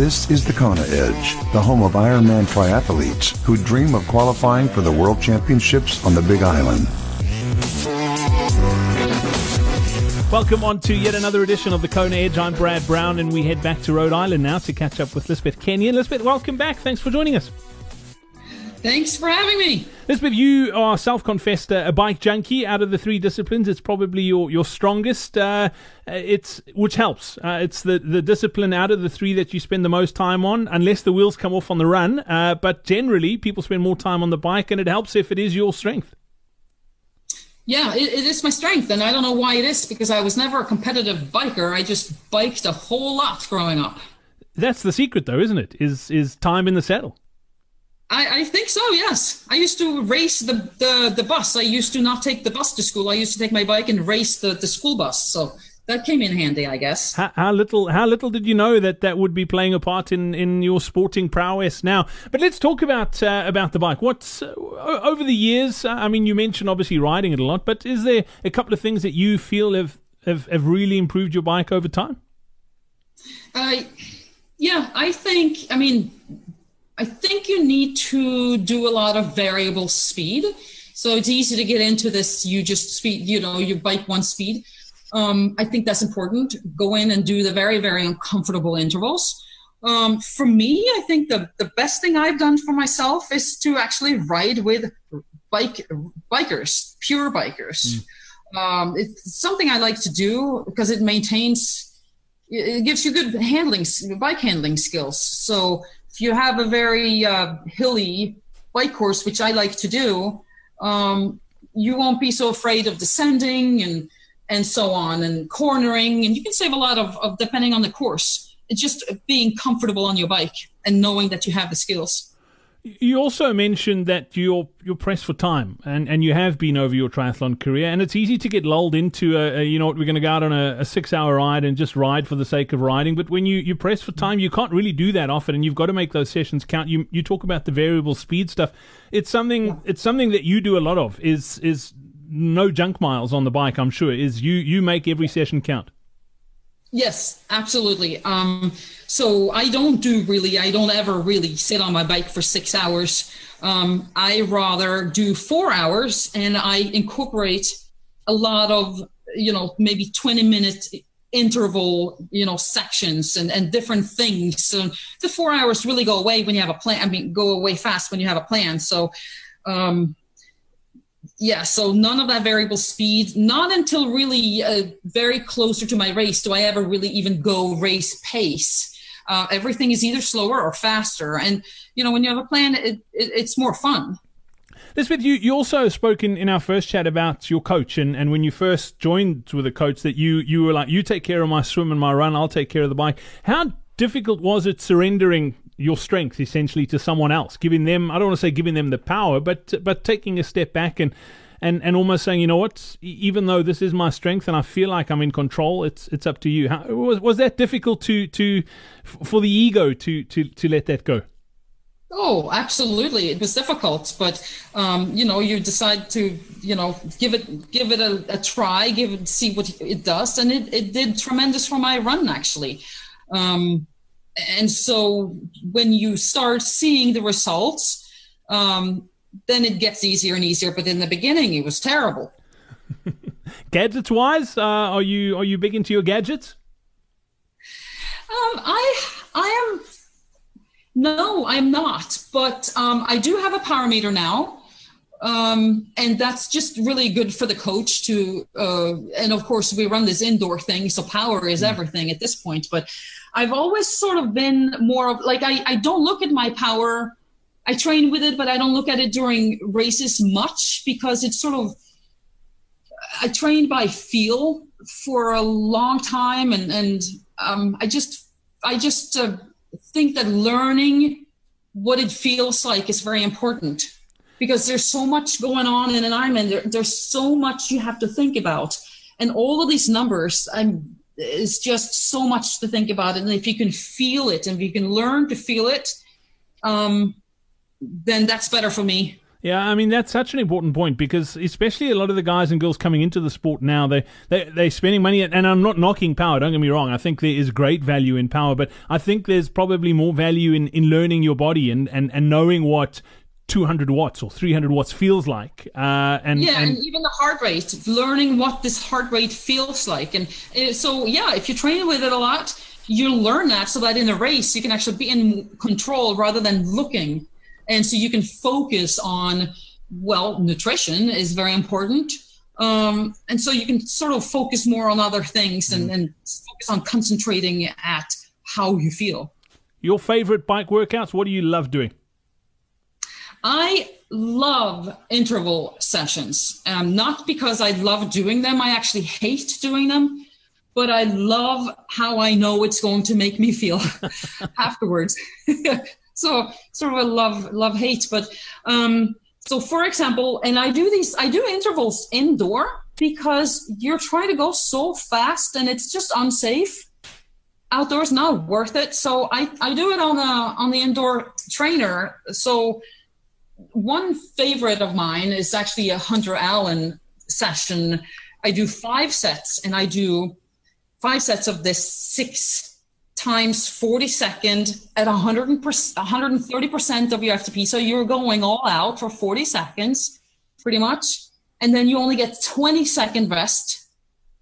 This is the Kona Edge, the home of Ironman triathletes who dream of qualifying for the World Championships on the Big Island. Welcome on to yet another edition of the Kona Edge. I'm Brad Brown, and we head back to Rhode Island now to catch up with Lisbeth Kenyon. Lisbeth, welcome back. Thanks for joining us. Thanks for having me. Lisbeth, you are self-confessed a bike junkie. Out of the three disciplines, it's probably your your strongest. Uh, it's which helps. Uh, it's the the discipline out of the three that you spend the most time on, unless the wheels come off on the run. Uh, but generally, people spend more time on the bike, and it helps if it is your strength. Yeah, it, it is my strength, and I don't know why it is because I was never a competitive biker. I just biked a whole lot growing up. That's the secret, though, isn't it? Is is time in the saddle? I, I, think so. Yes, I used to race the, the the bus. I used to not take the bus to school. I used to take my bike and race the, the school bus. So that came in handy, I guess. How, how, little how little did you know that that would be playing a part in, in your sporting prowess now? But let's talk about uh, about the bike. What's uh, over the years? Uh, I mean, you mentioned obviously riding it a lot, but is there a couple of things that you feel have have, have really improved your bike over time? Uh, yeah, I think. I mean I think you need to do a lot of variable speed. So it's easy to get into this. You just speed, you know, you bike one speed. Um, I think that's important. Go in and do the very, very uncomfortable intervals. Um, for me, I think the, the best thing I've done for myself is to actually ride with bike bikers, pure bikers. Mm. Um, it's something I like to do because it maintains, it gives you good handling, bike handling skills. So you have a very uh, hilly bike course, which I like to do, um, you won't be so afraid of descending and and so on and cornering, and you can save a lot of, of depending on the course. It's just being comfortable on your bike and knowing that you have the skills. You also mentioned that you're you're pressed for time, and, and you have been over your triathlon career, and it's easy to get lulled into a, a you know what we're going to go out on a, a, six hour ride and just ride for the sake of riding. But when you you press for time, you can't really do that often, and you've got to make those sessions count. You you talk about the variable speed stuff. It's something it's something that you do a lot of. Is is no junk miles on the bike. I'm sure is you you make every session count. Yes, absolutely. Um, so I don't do really, I don't ever really sit on my bike for six hours. Um, I rather do four hours and I incorporate a lot of, you know, maybe 20 minute interval, you know, sections and, and different things. So the four hours really go away when you have a plan. I mean, go away fast when you have a plan. So, um, yeah, so none of that variable speed. Not until really uh, very closer to my race do I ever really even go race pace. Uh, everything is either slower or faster, and you know when you have a plan, it, it, it's more fun. Lisbeth, you, you also spoke in, in our first chat about your coach, and, and when you first joined with a coach, that you you were like, you take care of my swim and my run, I'll take care of the bike. How difficult was it surrendering your strength essentially to someone else, giving them I don't want to say giving them the power, but but taking a step back and and, and almost saying, you know what, even though this is my strength and I feel like I'm in control, it's it's up to you. How, was was that difficult to to for the ego to to to let that go? Oh, absolutely. It was difficult, but um, you know, you decide to, you know, give it give it a, a, try, give it see what it does, and it, it did tremendous for my run actually. Um, and so when you start seeing the results um, then it gets easier and easier. But in the beginning it was terrible. Gadgets wise uh, are you are you big into your gadgets? Um, i i am no i'm not. But um, i do have a power meter now. Um, and that's just really good for the coach to uh, and of course we run this indoor thing so power is mm. everything at this point. But I've always sort of been more of like I, I don't look at my power. I train with it, but I don't look at it during races much because it's sort of I trained by feel for a long time, and and um, I just I just uh, think that learning what it feels like is very important because there's so much going on in an Ironman. There, there's so much you have to think about, and all of these numbers. I'm is just so much to think about. And if you can feel it and if you can learn to feel it, um, then that's better for me. Yeah, I mean that's such an important point because especially a lot of the guys and girls coming into the sport now, they they they're spending money, and I'm not knocking power. Don't get me wrong. I think there is great value in power, but I think there's probably more value in, in learning your body and, and, and knowing what 200 watts or 300 watts feels like. Uh, and yeah, and, and, even the heart rate, learning what this heart rate feels like, and uh, so yeah, if you train with it a lot, you learn that so that in a race you can actually be in control rather than looking and so you can focus on well nutrition is very important um, and so you can sort of focus more on other things and, mm. and focus on concentrating at how you feel your favorite bike workouts what do you love doing i love interval sessions um, not because i love doing them i actually hate doing them but I love how I know it's going to make me feel afterwards. so sort of a love love hate but um so for example and i do these i do intervals indoor because you're trying to go so fast and it's just unsafe. Outdoors not worth it. So i i do it on a on the indoor trainer. So one favorite of mine is actually a hunter allen session i do five sets and i do five sets of this six times 40 second at 100 130% of your FTP. So you're going all out for 40 seconds, pretty much. And then you only get 20 second rest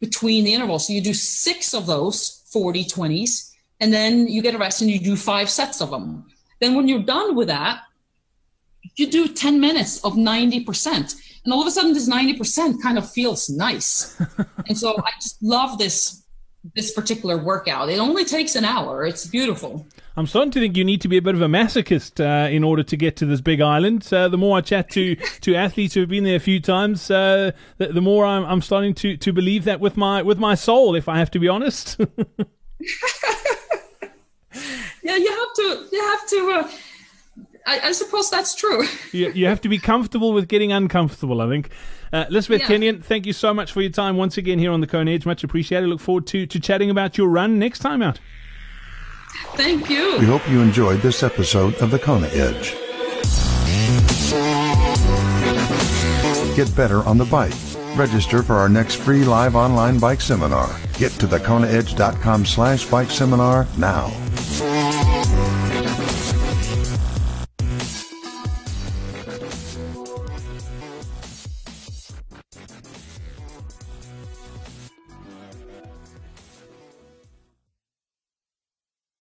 between the intervals. So you do six of those 40 20s, and then you get a rest and you do five sets of them. Then when you're done with that, you do 10 minutes of 90%. And all of a sudden, this 90% kind of feels nice. and so I just love this this particular workout. It only takes an hour. It's beautiful. I'm starting to think you need to be a bit of a masochist uh, in order to get to this big island. Uh, the more I chat to, to athletes who have been there a few times, uh, the, the, more I'm, I'm starting to, to believe that with my with my soul, if I have to be honest. yeah, you have to. You have to. I, I, suppose that's true. you, you have to be comfortable with getting uncomfortable. I think. Uh, Elizabeth yeah. Kenyon, thank you so much for your time once again here on the Kona Edge. Much appreciated. Look forward to, to chatting about your run next time out. Thank you. We hope you enjoyed this episode of the Kona Edge. Get better on the bike. Register for our next free live online bike seminar. Get to thekonaedge.com slash bike seminar now.